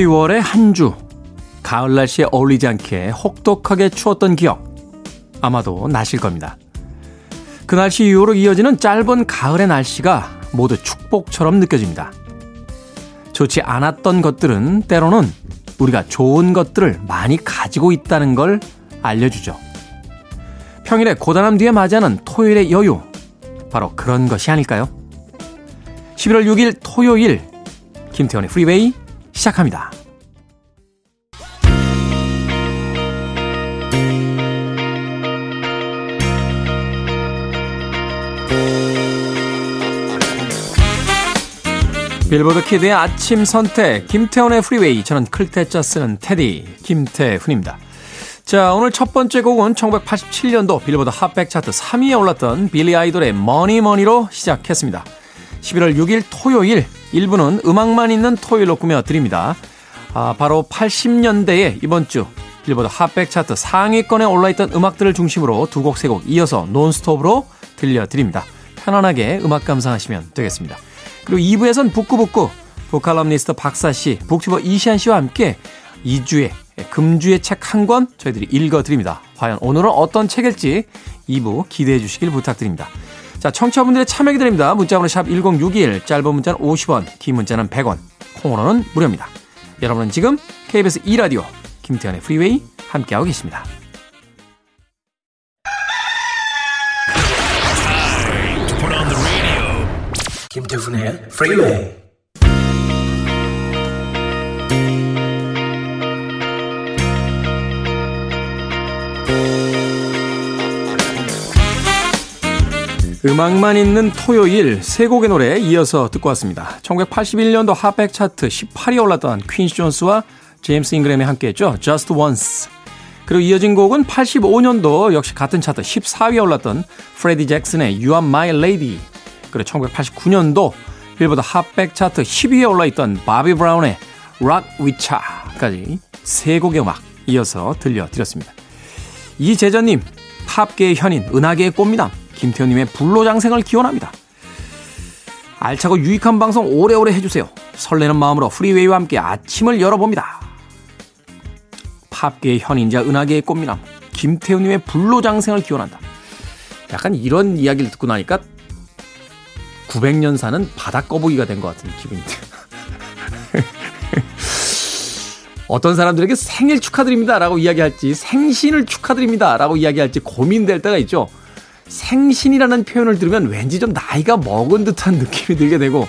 10월의 한 주, 가을 날씨에 어울리지 않게 혹독하게 추웠던 기억, 아마도 나실 겁니다. 그 날씨 이후로 이어지는 짧은 가을의 날씨가 모두 축복처럼 느껴집니다. 좋지 않았던 것들은 때로는 우리가 좋은 것들을 많이 가지고 있다는 걸 알려주죠. 평일에 고단함 뒤에 맞이하는 토요일의 여유. 바로 그런 것이 아닐까요? 11월 6일 토요일 김태훈의 프리웨이 시작합니다. 빌보드 키드의 아침 선택 김태훈의 프리웨이 저는 클 태자 쓰는 태디 김태훈입니다. 자 오늘 첫 번째 곡은 1987년도 빌보드 핫백 차트 3위에 올랐던 빌리 아이돌의 Mony Mony로 시작했습니다. 11월 6일 토요일 1부는 음악만 있는 토요일로 꾸며 드립니다. 아, 바로 80년대에 이번 주 빌보드 핫백 차트 상위권에 올라있던 음악들을 중심으로 두 곡, 세 곡 이어서 논스톱으로 들려드립니다. 편안하게 음악 감상하시면 되겠습니다. 그리고 2부에선 북구북구 보컬럼니스트 박사씨, 북튜버 이시안씨와 함께 2주에 금주의 책 한 권 저희들이 읽어드립니다. 과연 오늘은 어떤 책일지 2부 기대해 주시길 부탁드립니다. 자, 청취자분들의 참여 기다립니다. 문자번호 샵 1061, 짧은 문자는 50원, 긴 문자는 100원, 콩으로는 무료입니다. 여러분은 지금 KBS 2라디오 김태훈의 프리웨이 함께하고 계십니다. 김태훈의 프리웨이 음악만 있는 토요일 세 곡의 노래 이어서 듣고 왔습니다. 1981년도 핫백 차트 18위에 올랐던 퀸시 존스와 제임스 잉그램이 함께했죠. Just Once. 그리고 이어진 곡은 85년도 역시 같은 차트 14위에 올랐던 프레디 잭슨의 You Are My Lady. 그리고 1989년도 빌보드 핫백 차트 10위에 올라있던 바비 브라운의 Rock Wit'cha까지 세 곡의 음악 이어서 들려드렸습니다. 이재전님, 팝계의 현인, 은하계의 꽃미남, 김태현님의 불로장생을 기원합니다. 알차고 유익한 방송 오래오래 해주세요. 설레는 마음으로 프리웨이와 함께 아침을 열어봅니다. 팝계의 현인자 은하계의 꽃미남 김태훈님의 불로장생을 기원한다. 약간 이런 이야기를 듣고 나니까 900년 사는 바닥거북이가 된 것 같은 기분인데. 어떤 사람들에게 생일 축하드립니다 라고 이야기할지 생신을 축하드립니다 라고 이야기할지 고민될 때가 있죠. 생신이라는 표현을 들으면 왠지 좀 나이가 먹은 듯한 느낌이 들게 되고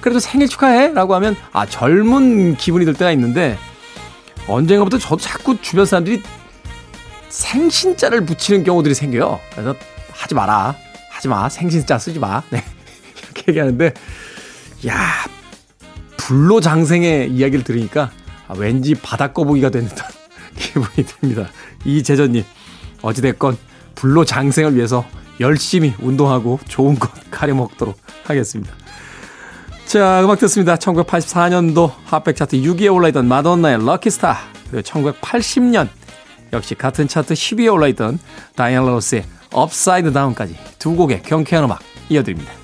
그래도 생일 축하해 라고 하면 아 젊은 기분이 들 때가 있는데 언젠가부터 저도 자꾸 주변 사람들이 생신자를 붙이는 경우들이 생겨요. 그래서 하지 마라. 하지 마. 생신자 쓰지 마. 네. 이렇게 얘기하는데 야 불로장생의 이야기를 들으니까 아, 왠지 바다거북이가 되는 듯한 기분이 듭니다. 이재전님 어찌됐건 불로장생을 위해서 열심히 운동하고 좋은 것 가려 먹도록 하겠습니다. 자, 음악 듣습니다. 1984년도 핫백 차트 6위에 올라있던 마돈나의 Lucky Star. 그리고 1980년 역시 같은 차트 10위에 올라있던 다이안 로스의 Upside Down까지 두 곡의 경쾌한 음악 이어드립니다.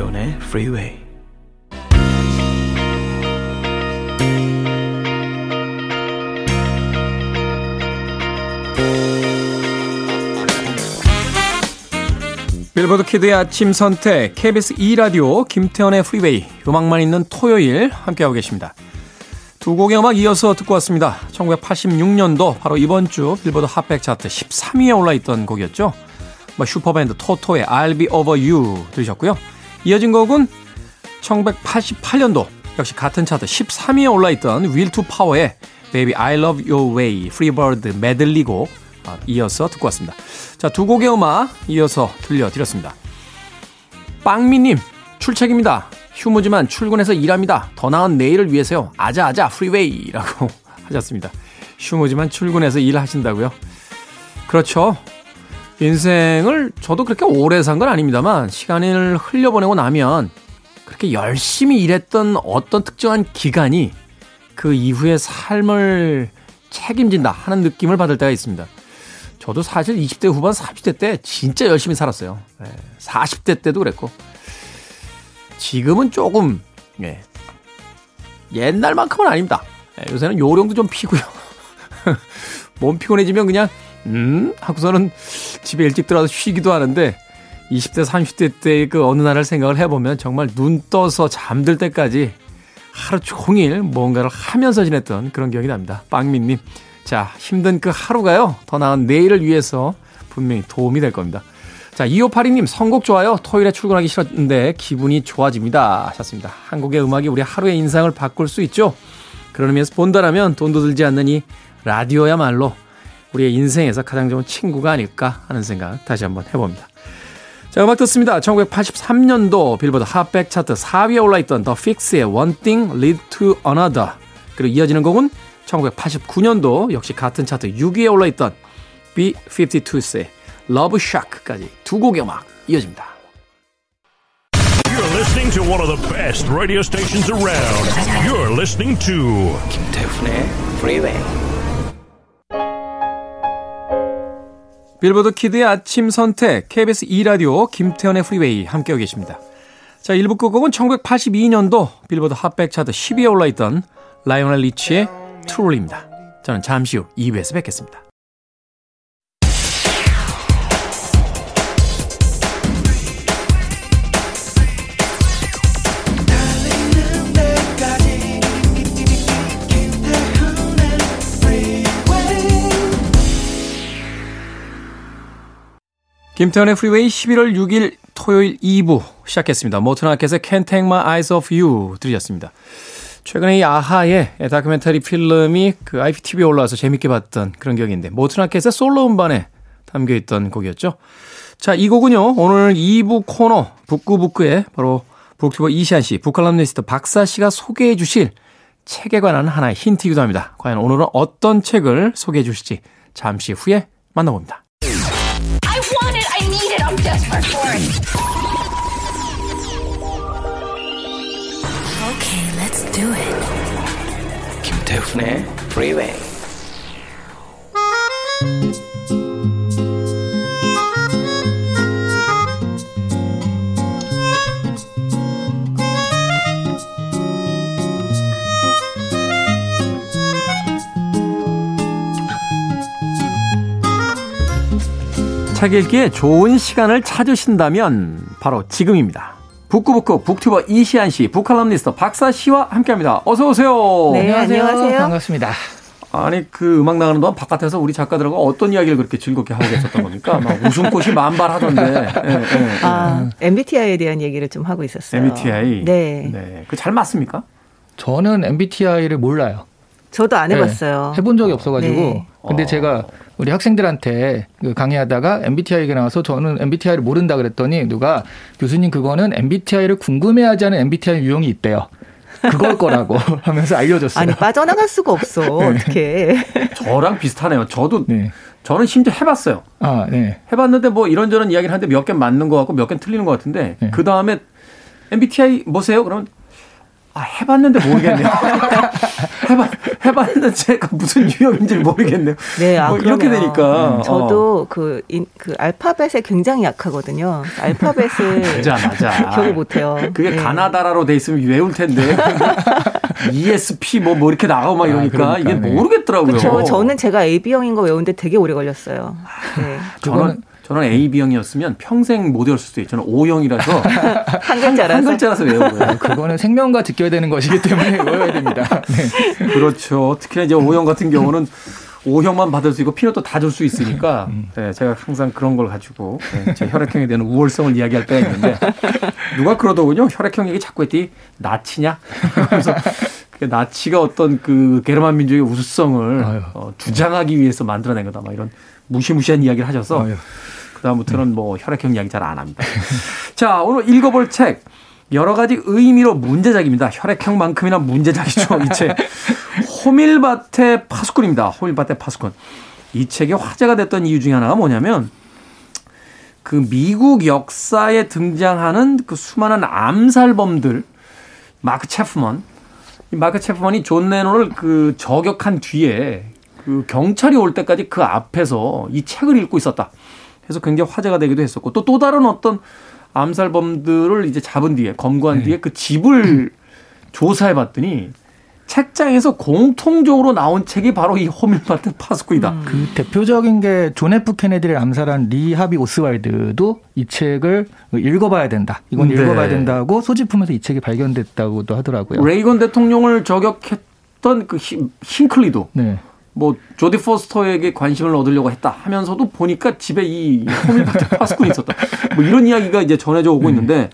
김태훈의 Freeway. 빌보드 키드의 아침 선택 KBS 2라디오 김태훈의 프리웨이 음악만 있는 토요일 함께하고 계십니다. 두 곡의 음악 이어서 듣고 왔습니다. 1986년도 바로 이번 주 빌보드 핫백 차트 13위에 올라있던 곡이었죠. 뭐 슈퍼밴드 토토의 I'll Be Over You 들으셨고요. 이어진 곡은 1988년도 역시 같은 차트 13위에 올라있던 to Power의 Baby I Love Your Way Freebird 메들리 곡 아, 이어서 듣고 왔습니다. 자, 두 곡의 음악 이어서 들려드렸습니다. 빵미님, 출첵입니다. 휴무지만 출근해서 일합니다. 더 나은 내일을 위해서요. 아자아자 프리웨이라고 하셨습니다. 휴무지만 출근해서 일하신다고요? 그렇죠. 인생을 저도 그렇게 오래 산 건 아닙니다만 시간을 흘려보내고 나면 그렇게 열심히 일했던 어떤 특정한 기간이 그 이후의 삶을 책임진다 하는 느낌을 받을 때가 있습니다. 저도 사실 20대 후반, 30대 때 진짜 열심히 살았어요. 예, 40대 때도 그랬고. 지금은 조금, 예, 옛날만큼은 아닙니다. 예, 요새는 요령도 좀 피고요. 몸 피곤해지면 그냥, 음? 하고서는 집에 일찍 들어와서 쉬기도 하는데, 20대, 30대 때그 어느 날을 생각을 해보면 정말 눈 떠서 잠들 때까지 하루 종일 뭔가를 하면서 지냈던 그런 기억이 납니다. 빵민님. 자, 힘든 그 하루가요. 더 나은 내일을 위해서 분명히 도움이 될 겁니다. 자, 2582님, 선곡 좋아요. 토요일에 출근하기 싫었는데 기분이 좋아집니다. 하셨습니다. 한국의 음악이 우리 하루의 인상을 바꿀 수 있죠. 그런 의미에서 본다라면 돈도 들지 이 라디오야말로 우리의 인생에서 가장 좋은 친구가 아닐까 하는 생각 다시 한번 해봅니다. 자, 음악 듣습니다. 1983년도 빌보드 핫백 차트 4위에 올라있던 The Fix의 One Thing Lead to Another. 그리고 이어지는 곡은 1989년도 역시 같은 차트 6위에 올라있던 B52s의 Love Shack까지 두 곡의 음악 이어집니다. You're listening to one of the best radio stations around. You're listening to 김태훈의 Freeway. Billboard Kid의 아침 선택 KBS 2라디오 김태훈의 Freeway 함께하고 계십니다. 자, 1부 끝곡은 1982년도 빌보드 핫백 차트 10위에 올라있던 라이오넬 리치의 트롤입니다. 저는 잠시 후 2부에서 뵙겠습니다. 김태훈의 Freeway 11월 6일 토요일 2부 시작했습니다. 모튼 하켓의 Can't Take My Eyes Off You 들으셨습니다. 최근에 이 아하의 다큐멘터리 필름이 그 IPTV에 올라와서 재밌게 봤던 그런 기억인데 모튼 하켓의 솔로 음반에 담겨있던 곡이었죠. 자, 이 곡은요. 오늘 2부 코너 북구북구에 바로 북튜버 이시한 씨, 북칼럼니스트 박사 씨가 소개해 주실 책에 관한 하나의 힌트이기도 합니다. 과연 오늘은 어떤 책을 소개해 주실지 잠시 후에 만나봅니다. Do it. 김태훈의 Freeway. 책 읽기에 좋은 시간을 찾으신다면 바로 지금입니다. 북구북구 북튜버 이시안 씨, 북칼럼니스트 박사 씨와 함께합니다. 어서 오세요. 네, 안녕하세요. 반갑습니다. 아니 그 음악 나가는 동안 바깥에서 우리 작가들하고 어떤 이야기를 그렇게 즐겁게 하고 계셨던 겁니까? 막 웃음꽃이 만발하던데. 예, 예, 예. 아, MBTI에 대한 얘기를 좀 하고 있었어요. MBTI. 네. 네. 그 잘 맞습니까? 저는 MBTI를 몰라요. 저도 안 네, 해봤어요. 해본 적이 없어가지고. 네. 근데 어. 제가 우리 학생들한테 그 강의하다가 MBTI 얘기 나와서 저는 MBTI를 모른다 그랬더니 누가 교수님 그거는 MBTI를 궁금해하지 않은 MBTI 유형이 있대요. 그걸 거라고 하면서 알려줬어요. 아니 빠져나갈 수가 없어. 어떻게? 저랑 비슷하네요. 저도 네. 저는 심지어 해봤어요. 아, 네. 해봤는데 뭐 이런저런 이야기를 하는데 몇 개 맞는 것 같고 몇 개 틀리는 것 같은데 네. 그 다음에 MBTI 뭐세요? 그러면 아 해봤는데 모르겠네요. 해봐 해봤는데 제가 무슨 유형인지 모르겠네요. 네, 아, 뭐 이렇게. 되니까 어. 저도 그, 인, 그 알파벳에 굉장히 약하거든요. 알파벳을 맞아 맞아. 기억을 못해요. 그게 네. 가나다라로 돼 있으면 외울 텐데 ESP 뭐, 뭐 이렇게 나가고 막 이러니까 그러니까, 이게 네. 모르겠더라고요. 저, 저는 제가 AB형인 거 외우는데 되게 오래 걸렸어요. 네. 저는 저는 AB형이었으면 평생 못 외웠을 수도 있어요. 저는 O형이라서 한 글자라서. 한 글자라서 외우고요. 그거는 생명과 직결되는 것이기 때문에 외워야 됩니다. 네. 그렇죠. 특히나 이제 O형 같은 경우는 O형만 받을 수 있고 피넛도 다 줄 수 있으니까 네, 제가 항상 그런 걸 가지고 네, 제 혈액형에 대한 우월성을 이야기할 때가 있는데 누가 그러더군요. 혈액형 얘기 자꾸 했더니 나치냐? 그래서 그 나치가 어떤 그 게르만 민족의 우수성을 아유. 어, 주장하기 위해서 만들어낸 거다. 막 이런 무시무시한 이야기를 하셔서 아유. 그다음부터는 뭐 혈액형 이야기 잘 안 합니다. 자, 오늘 읽어볼 책 여러 가지 의미로 문제작입니다. 혈액형만큼이나 문제작이죠. 이 책. 호밀밭의 파수꾼입니다. 호밀밭의 파수꾼. 이 책이 화제가 됐던 이유 중에 하나가 뭐냐면 그 미국 역사에 등장하는 그 수많은 암살범들 마크 체프먼 이 마크 체프먼이 존 레논을 그 저격한 뒤에 그 경찰이 올 때까지 그 앞에서 이 책을 읽고 있었다. 해서 굉장히 화제가 되기도 했었고 또또 다른 어떤 암살범들을 이제 잡은 뒤에 검거한 네. 뒤에 그 집을 조사해 봤더니 책장에서 공통적으로 나온 책이 바로 이 호밀밭의 파수꾼이다. 그 대표적인 게 존 F 케네디를 암살한 리 하비 오스왈드도 이 책을 읽어봐야 된다. 이건 네. 읽어봐야 된다고 소지품에서 이 책이 발견됐다고도 하더라고요. 레이건 대통령을 저격했던 그 히- 힌클리도 네. 뭐 조디 포스터에게 관심을 얻으려고 했다 하면서도 보니까 집에 이 호밀바트 파스쿠이 있었다. 뭐 이런 이야기가 이제 전해져 오고 있는데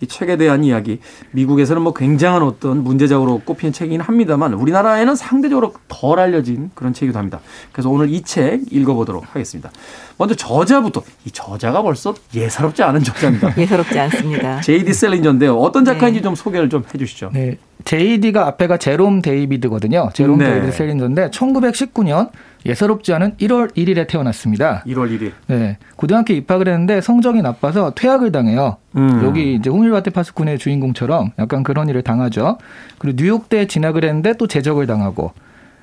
이 책에 대한 이야기 미국에서는 뭐 굉장한 어떤 문제작으로 꼽히는 책이긴 합니다만 우리나라에는 상대적으로 덜 알려진 그런 책이기도 합니다. 그래서 오늘 이 책 읽어보도록 하겠습니다. 먼저 저자부터 이 저자가 벌써 예사롭지 않은 저자입니다. 예사롭지 않습니다. 제이디 셀린저인데요. 어떤 작가인지 네. 좀 소개를 좀 해주시죠. 네. JD가 앞에가 제롬 데이비드거든요. 제롬 네. 데이비드 셀린저인데 1919년 예사롭지 않은 1월 1일에 태어났습니다. 1월 1일. 네. 고등학교 입학을 했는데 성적이 나빠서 퇴학을 당해요. 음. 여기 이제 호밀밭의 파수꾼의 주인공처럼 약간 그런 일을 당하죠. 그리고 뉴욕대에 진학을 했는데 또 제적을 당하고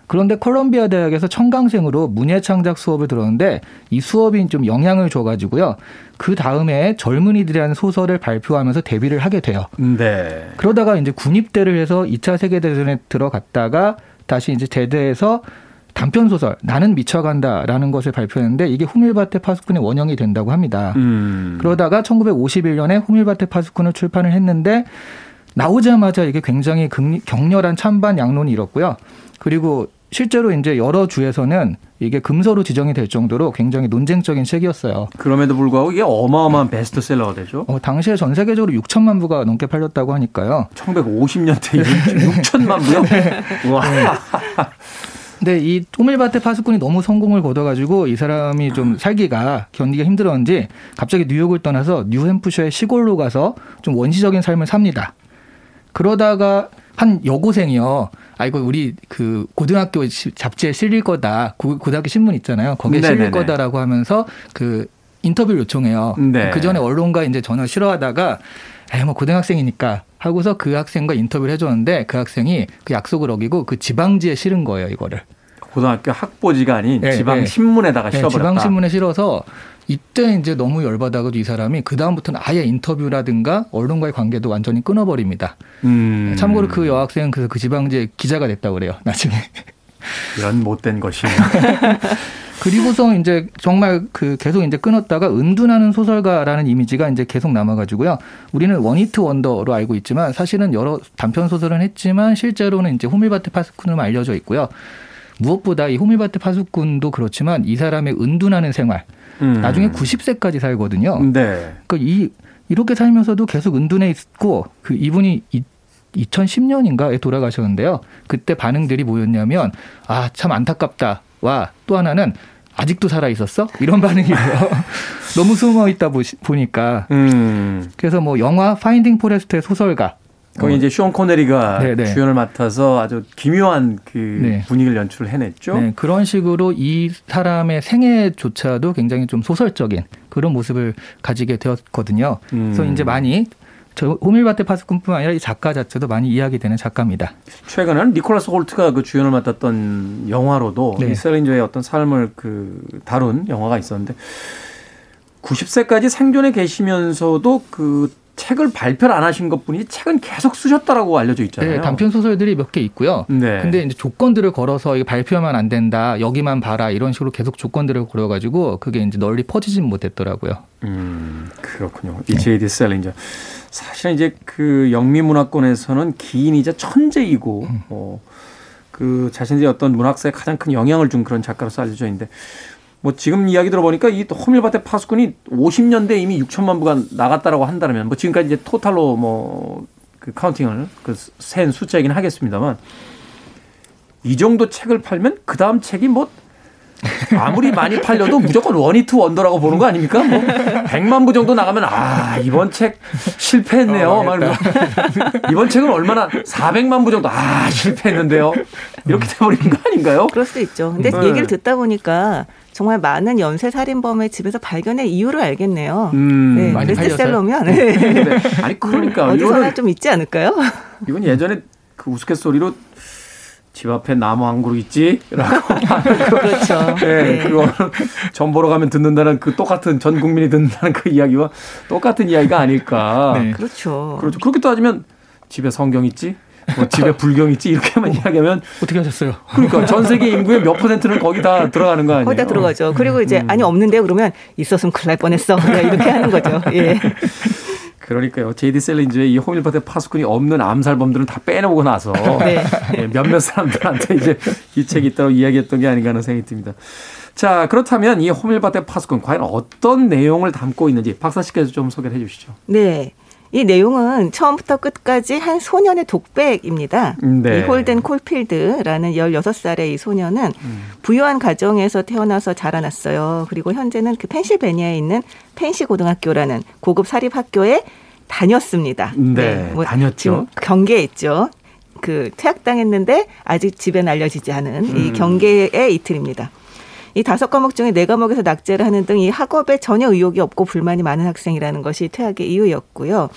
그런데 콜롬비아 대학에서 청강생으로 문예 창작 수업을 들었는데 이 수업이 좀 영향을 줘가지고요. 그 다음에 젊은이들이라는 소설을 발표하면서 데뷔를 하게 돼요. 네. 그러다가 이제 군입대를 해서 2차 세계대전에 들어갔다가 다시 이제 제대해서 단편 소설 나는 미쳐간다라는 것을 발표했는데 이게 후밀바테 파스쿤의 원형이 된다고 합니다. 음. 그러다가 1951년에 후밀바테 파스쿤을 출판을 했는데 나오자마자 이게 굉장히 격렬한 찬반 양론이 일었고요. 그리고 실제로 이제 여러 주에서는 이게 금서로 지정이 될 정도로 굉장히 논쟁적인 책이었어요. 그럼에도 불구하고 이게 어마어마한 베스트셀러가 되죠. 어, 당시에 전 세계적으로 6천만 부가 넘게 팔렸다고 하니까요. 1950년대 6천만 부요? 와. 근데 이 호밀바테 파스쿤이 너무 성공을 거둬가지고 이 사람이 좀 살기가 견디기가 힘들었는지 갑자기 뉴욕을 떠나서 뉴햄프셔의 시골로 가서 좀 원시적인 삶을 삽니다. 그러다가 한 여고생이요. 아 이거 우리 그 고등학교 시- 잡지에 실릴 거다. 고, 고등학교 신문 있잖아요. 거기에 실릴 네네네. 거다라고 하면서 그 인터뷰를 요청해요. 네. 그 전에 언론가 이제 전화 싫어하다가 에이 뭐 고등학생이니까 하고서 그 학생과 인터뷰를 해줬는데 그 학생이 그 약속을 어기고 그 지방지에 실은 거예요 이거를. 고등학교 학보지가 아닌 네, 지방 네. 신문에다가 네, 실어버렸다. 지방 신문에 실어서 이때 이제 너무 열받아가지고 이 사람이 그 다음부터는 아예 인터뷰라든가 언론과의 관계도 완전히 끊어버립니다. 음. 참고로 그 여학생은 그래서 그 지방지에 기자가 됐다고 그래요. 나중에. 이런 못된 것이. 그리고서 이제 정말 그 계속 이제 끊었다가 은둔하는 소설가라는 이미지가 이제 계속 남아가지고요. 우리는 원히트 원더로 알고 있지만 사실은 여러 단편 소설은 했지만 실제로는 이제 호밀바테 파스쿤으로 알려져 있고요. 무엇보다 이 호밀바테 파스쿤도 그렇지만 이 사람의 은둔하는 생활. 음. 나중에 90세까지 살거든요. 네. 그러니까 이 이렇게 살면서도 계속 은둔해 있고 그 이분이 이, 2010년인가에 돌아가셨는데요. 그때 반응들이 뭐였냐면 아 참 안타깝다 와 또 하나는 아직도 살아 있었어 이런 반응이에요. 너무 숨어 있다 보니까 음. 그래서 뭐 영화 Finding Forrester의 소설가 거기 이제 숀 코네리가 어. 네, 네. 주연을 맡아서 아주 기묘한 그 네. 분위기를 연출을 해냈죠. 네, 그런 식으로 이 사람의 생애조차도 굉장히 좀 소설적인 그런 모습을 가지게 되었거든요. 그래서 음. 이제 많이 저 호밀밭의 파수꾼뿐만 아니라 이 작가 자체도 많이 이야기되는 작가입니다. 최근에는 니콜라스 홀트가 그 주연을 맡았던 영화로도 네. 이 셀린저의 어떤 삶을 그 다룬 영화가 있었는데 90세까지 생존에 계시면서도 그 책을 발표를 안 하신 것뿐이지 책은 계속 쓰셨다라고 알려져 있잖아요. 네, 단편 소설들이 몇 개 있고요. 네. 근데 이제 조건들을 걸어서 이거 발표하면 안 된다, 여기만 봐라 이런 식으로 계속 조건들을 걸어 가지고 그게 이제 널리 퍼지진 못했더라고요. 음, 그렇군요. 이 제이디 셀린저. 사실은 이제 그 영미 문화권에서는 기인이자 천재이고, 음. 뭐, 그 자신의 어떤 문학사에 가장 큰 영향을 준 그런 작가로서 알려져 있는데, 뭐 지금 이야기 들어보니까 이 호밀바테 파스쿤이 50년대 이미 6천만 부가 나갔다라고 한다면, 뭐 지금까지 이제 토탈로 뭐 그 카운팅을 그센 숫자이긴 하겠습니다만, 이 정도 책을 팔면 그 다음 책이 뭐 아무리 많이 팔려도 무조건 원히트 원더라고 보는 거 아닙니까? 뭐 100만 부 정도 나가면 아 이번 책 실패했네요. 막 이러면서 이번 책은 얼마나 400만 부 정도 아 실패했는데요. 이렇게 돼버리는 거 아닌가요? 그럴 수도 있죠. 근데 네. 얘기를 듣다 보니까 정말 많은 연쇄 살인범의 집에서 발견의 이유를 알겠네요. 음, 네, 많이 베스트셀러면 네. 근데 아니 그러니까 어디서나 좀 있지 않을까요? 이건 예전에 그 우스갯소리로 집 앞에 나무 한 그루 있지? 라고. 그렇죠. 예, 네. 그거 전 보러 가면 듣는다는 그 똑같은 전 국민이 듣는다는 그 이야기와 똑같은 이야기가 아닐까. 네. 그렇죠. 그렇죠. 그렇게 따지면 집에 성경 있지? 뭐 집에 불경 있지? 이렇게만 이야기하면 어떻게 하셨어요? 그러니까 전 세계 인구의 몇 퍼센트는 거기 다 들어가는 거 아니에요? 거기 다 들어가죠. 그리고 이제 음. 아니 없는데 그러면 있었으면 큰일 날 뻔했어. 그냥 이렇게 하는 거죠. 예. 그러니까요. 제이디 셀린저의 이 호밀밭의 파수꾼이 없는 암살범들은 다 빼놓고 나서 네. 예, 몇몇 사람들한테 이제 이 책이 있다고 이야기했던 게 아닌가 하는 생각이 듭니다. 자, 그렇다면 이 호밀밭의 파수꾼 과연 어떤 내용을 담고 있는지 박사 씨께서 좀 소개를 해 주시죠. 네. 이 내용은 처음부터 끝까지 한 소년의 독백입니다. 네. 이 홀든 콜필드라는 16살의 이 소년은 부유한 가정에서 태어나서 자라났어요. 그리고 현재는 그 펜실베니아에 있는 펜시 고등학교라는 고급 사립 학교에 다녔습니다. 네, 다녔죠. 지금 경계에 있죠. 그 퇴학당했는데 아직 집엔 알려지지 않은 이 음. 경계의 이틀입니다. 이 다섯 과목 중에 네 과목에서 낙제를 하는 등 이 학업에 전혀 의욕이 없고 불만이 많은 학생이라는 것이 퇴학의 이유였고요.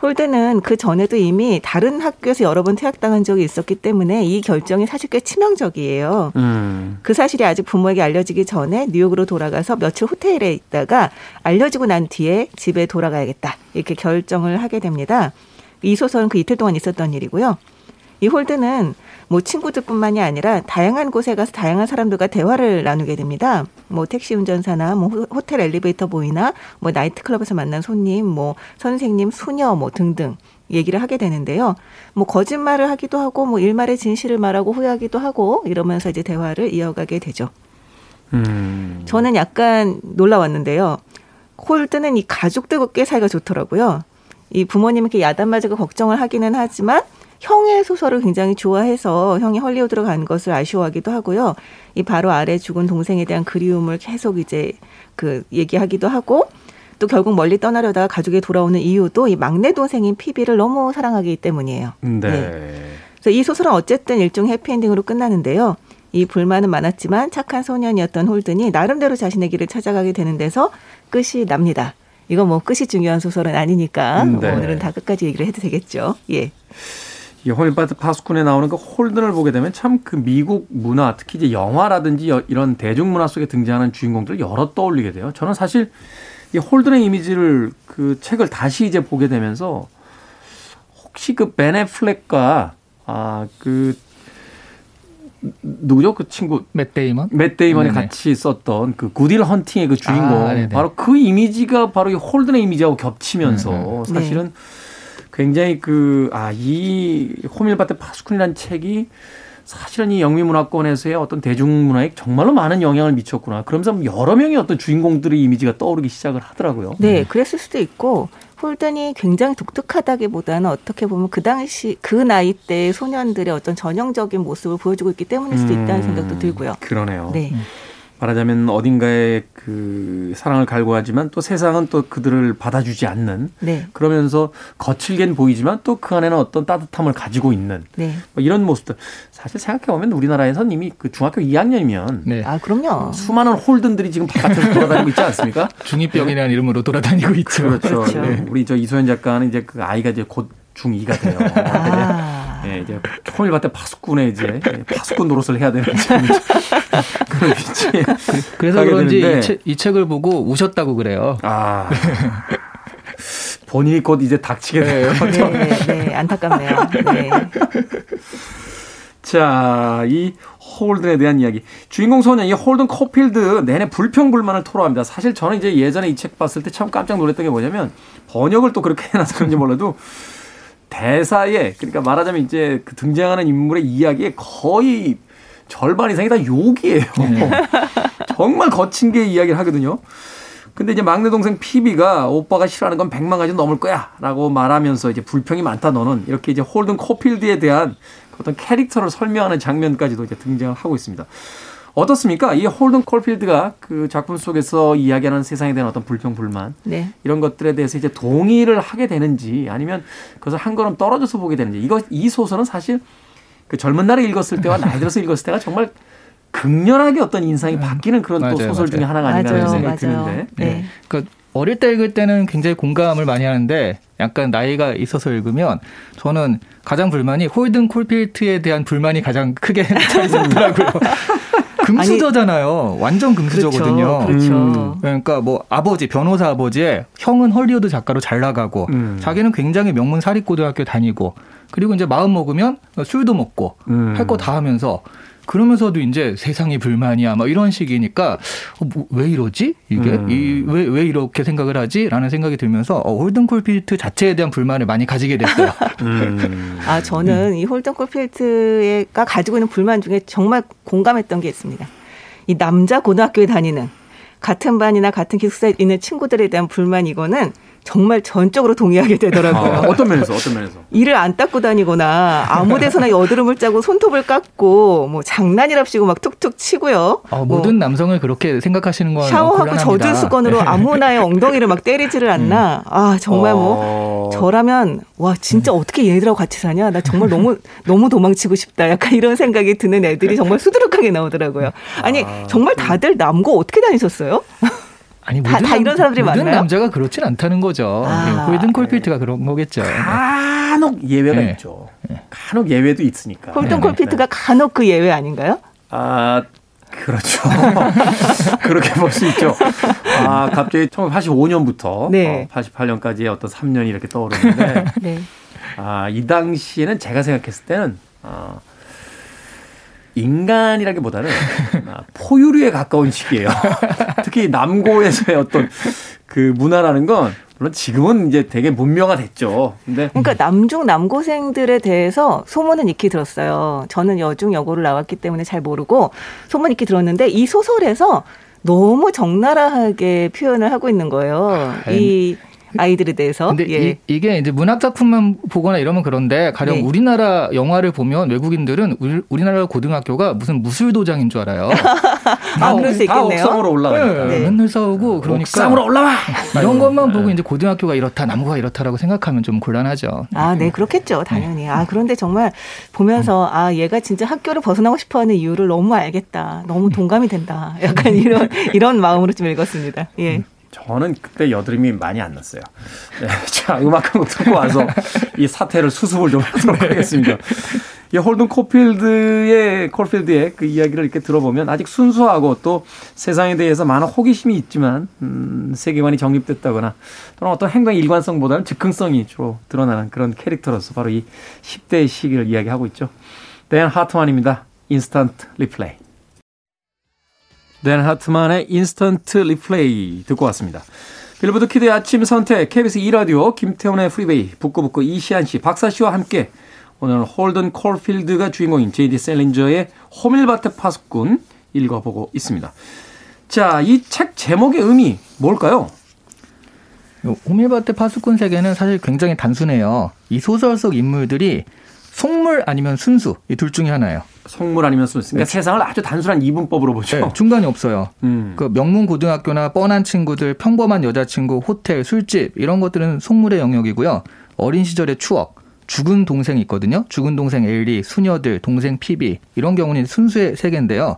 홀든은 그 전에도 이미 다른 학교에서 여러 번 퇴학당한 적이 있었기 때문에 이 결정이 사실 꽤 치명적이에요. 음. 그 사실이 아직 부모에게 알려지기 전에 뉴욕으로 돌아가서 며칠 호텔에 있다가 알려지고 난 뒤에 집에 돌아가야겠다. 이렇게 결정을 하게 됩니다. 이 소설은 그 이틀 동안 있었던 일이고요. 이 홀든은 뭐 친구들뿐만이 아니라 다양한 곳에 가서 다양한 사람들과 대화를 나누게 됩니다. 뭐 택시 운전사나 뭐 호- 호텔 엘리베이터 보이나 뭐 나이트클럽에서 만난 손님, 뭐 선생님, 수녀 뭐 등등 얘기를 하게 되는데요. 뭐 거짓말을 하기도 하고 뭐 일말의 진실을 말하고 후회하기도 하고 이러면서 이제 대화를 이어가게 되죠. 음. 저는 약간 놀라웠는데요. 홀드는 이 가족들과 꽤 사이가 좋더라고요. 이 부모님께 야단 맞을까 걱정을 하기는 하지만 형의 소설을 굉장히 좋아해서 형이 헐리우드로 간 것을 아쉬워하기도 하고요. 이 바로 아래 죽은 동생에 대한 그리움을 계속 이제 그 얘기하기도 하고 또 결국 멀리 떠나려다가 가족에 돌아오는 이유도 이 막내 동생인 피비를 너무 사랑하기 때문이에요. 네. 그래서 이 소설은 어쨌든 일종 해피엔딩으로 끝나는데요. 이 불만은 많았지만 착한 소년이었던 홀든이 나름대로 자신의 길을 찾아가게 되는 데서 끝이 납니다. 이거 뭐 끝이 중요한 소설은 아니니까 음, 네. 오늘은 다 끝까지 얘기를 해도 되겠죠. 예. 이 호밀밭의 파수꾼에 나오는 그 홀든을 보게 되면 참 그 미국 문화 특히 이제 영화라든지 여- 이런 대중문화 속에 등장하는 주인공들 여러 떠올리게 돼요. 저는 사실 이 홀든의 이미지를 그 책을 다시 이제 보게 되면서 혹시 그 벤 애플렉과 아 그 누구죠 그 친구 맷 데이먼? 맷 데이먼이 네네. 같이 썼던 그 Good Will Hunting의 그 주인공 아, 네네. 바로 그 이미지가 바로 이 홀든의 이미지하고 겹치면서 음, 네. 사실은 굉장히 그 아 이 호밀밭의 파수꾼이라는 책이 사실은 이 영미문화권에서의 어떤 대중문화에 정말로 많은 영향을 미쳤구나. 그러면서 여러 명의 어떤 주인공들의 이미지가 떠오르기 시작을 하더라고요. 네, 그랬을 수도 있고 홀든이 굉장히 독특하다기보다는 어떻게 보면 그 당시 그 나이 때의 소년들의 어떤 전형적인 모습을 보여주고 있기 때문일 수도 있다는 음, 생각도 들고요. 그러네요. 네. 말하자면 어딘가에 그 사랑을 갈구하지만 또 세상은 또 그들을 받아주지 않는 네. 그러면서 거칠겐 보이지만 또 그 안에는 어떤 따뜻함을 가지고 있는 네. 뭐 이런 모습들 사실 생각해 보면 우리나라에선 이미 그 중학교 2학년이면 네. 아, 그럼요. 수많은 홀든들이 지금 바깥에서 돌아다니고 있지 않습니까? 중이병이라는 이름으로 돌아다니고 있죠. 그렇죠. 그렇죠. 네. 우리 저 이소연 작가는 이제 그 아이가 이제 곧 중2가 돼요. 아. 예, 이제 호밀밭에 파수꾼에 이제 파수꾼 노릇을 해야 되는 그런 위치에 그래서 가게 그런지. 이, 책, 이 책을 보고 우셨다고 그래요. 아 본인이 곧 이제 닥치게 될것 같아요. 네, 네, 안타깝네요. 네. 자, 이 홀든에 대한 이야기. 주인공 소년 이 홀든 코필드 내내 불평불만을 토로합니다. 사실 저는 이제 예전에 이 책 봤을 때 참 깜짝 놀랐던 게 뭐냐면 번역을 또 그렇게 해놔서 그런지 몰라도 대사에 그러니까 말하자면 이제 그 등장하는 인물의 이야기에 거의 절반 이상이 다 욕이에요. 정말 거친 게 이야기를 하거든요. 근데 이제 막내 동생 피비가 오빠가 싫어하는 건 100만 가지 넘을 거야 라고 말하면서 이제 불평이 많다 너는 이렇게 이제 홀든 코필드에 대한 그 어떤 캐릭터를 설명하는 장면까지도 이제 등장을 하고 있습니다. 어떻습니까? 이 홀든 콜필드가 그 작품 속에서 이야기하는 세상에 대한 어떤 불평 불만 네. 이런 것들에 대해서 이제 동의를 하게 되는지 아니면 그것을 한 걸음 떨어져서 보게 되는지 이거 이 소설은 사실 그 젊은 날에 읽었을 때와 나이 들어서 읽었을 때가 정말 극렬하게 어떤 인상이 바뀌는 그런 또 맞아요, 소설 중에 맞아요. 하나가 아닌가 생각이 맞아요. 드는데 네. 그러니까 어릴 때 읽을 때는 굉장히 공감을 많이 하는데 약간 나이가 있어서 읽으면 저는 가장 불만이 홀든 콜필트에 대한 불만이 가장 크게 있더라고요. 금수저잖아요. 완전 금수저거든요. 그렇죠. 그렇죠. 음. 그러니까 뭐 아버지 변호사 아버지의 형은 헐리우드 작가로 잘 나가고 음. 자기는 굉장히 명문 사립고등학교 다니고 그리고 이제 마음 먹으면 술도 먹고 음. 할거 다 하면서 그러면서도 이제 세상이 불만이야 막 이런 식이니까 어, 뭐, 왜 이러지 이게 음. 이왜 왜 이렇게 생각을 하지라는 생각이 들면서 어, 홀든 콜필트 자체에 대한 불만을 많이 가지게 됐어요. 음. 아, 저는 이 홀든 콜필트가 가지고 있는 불만 중에 정말 공감했던 게 있습니다. 이 남자 고등학교에 다니는 같은 반이나 같은 기숙사에 있는 친구들에 대한 불만 이거는 정말 전적으로 동의하게 되더라고요. 아, 어떤 면에서 어떤 면에서? 이를 안 닦고 다니거나 아무 데서나 여드름을 짜고 손톱을 깎고 뭐 장난이랍시고 막 툭툭 치고요. 어, 뭐 모든 남성을 그렇게 생각하시는 건 샤워하고 곤란합니다. 젖은 수건으로 아무나의 엉덩이를 막 때리지를 않나. 아 정말 뭐 어. 저라면 와 진짜 어떻게 얘들하고 같이 사냐. 나 정말 너무 너무 도망치고 싶다. 약간 이런 생각이 드는 애들이 정말 수두룩하게 나오더라고요. 아니 정말 다들 남고 어떻게 다니셨어요? 아니 다- 모든 다 이런 사람들이 모든 많나요? 남자가 그렇진 않다는 거죠. 아, 예, 홀든 콜필트가 그런 거겠죠. 간혹 예외가 네. 있죠. 간혹 예외도 있으니까. 홀든 네, 콜피트가 간혹 그 예외 아닌가요? 아, 그렇죠. 그렇게 볼 수 있죠. 아, 갑자기 1985년부터 네. 88년까지의 어떤 3년이 이렇게 떠오르는데, 네. 아, 이 당시에는 제가 생각했을 때는, 아, 인간이라기보다는 아, 포유류에 가까운 시기예요. 특히 남고에서의 어떤 그 문화라는 건 물론 지금은 이제 되게 문명화됐죠. 근데 그러니까 남중 남고생들에 대해서 소문은 익히 들었어요. 저는 여중 여고를 나왔기 때문에 잘 모르고 소문 익히 들었는데 이 소설에서 너무 적나라하게 표현을 하고 있는 거예요. 이 아이들에 대해서. 근데 예. 이, 게 이제 문학 작품만 보거나 이러면 그런데 가령 네. 우리나라 영화를 보면 외국인들은 우리, 우리나라 고등학교가 무슨 무술 도장인 줄 알아요. 아, 그럴 수다 있겠네요. 옥상으로 올라가니까. 네, 네. 맨날 싸우고 그러니까 옥상으로 올라와. 이런 것만 네. 보고 이제 고등학교가 이렇다, 남고가 이렇다라고 생각하면 좀 곤란하죠. 아, 네, 그렇겠죠. 당연히. 아, 그런데 정말 보면서, 아, 얘가 진짜 학교를 벗어나고 싶어 하는 이유를 너무 알겠다. 너무 동감이 된다. 약간 이런, 이런 마음으로 좀 읽었습니다. 예. 저는 그때 여드름이 많이 안 났어요. 네, 자, 음악 한 곡 듣고 와서 이 사태를 수습을 좀 하도록 하겠습니다. 이 홀든 코필드의 콜필드의 그 이야기를 이렇게 들어보면 아직 순수하고 또 세상에 대해서 많은 호기심이 있지만 음, 세계관이 정립됐다거나 또는 어떤 행동의 일관성보다는 즉흥성이 주로 드러나는 그런 캐릭터로서 바로 이 10대의 시기를 이야기하고 있죠. 댄 하트만입니다. Instant Replay. 댄 하트만의 Instant Replay 듣고 왔습니다. Billboard Kid의 아침 선택 KBS 2라디오 김태훈의 Freeway 북구북구 이시한 씨 박사 씨와 함께 오늘 홀든 콜필드가 주인공인 J.D. 셀린저의 호밀밭의 파수꾼 읽어보고 있습니다. 자, 이 책 제목의 의미 뭘까요? 호밀밭의 파수꾼 세계는 사실 굉장히 단순해요. 이 소설 속 인물들이 속물 아니면 순수 이 둘 중에 하나예요. 속물 아니면 순수. 그러니까 세상을 아주 단순한 이분법으로 보죠. 네, 중간이 없어요. 음. 그 명문 고등학교나 뻔한 친구들, 평범한 여자친구, 호텔, 술집 이런 것들은 속물의 영역이고요. 어린 시절의 추억, 죽은 동생이 있거든요. 죽은 동생 엘리, 수녀들, 동생 피비 이런 경우는 순수의 세계인데요.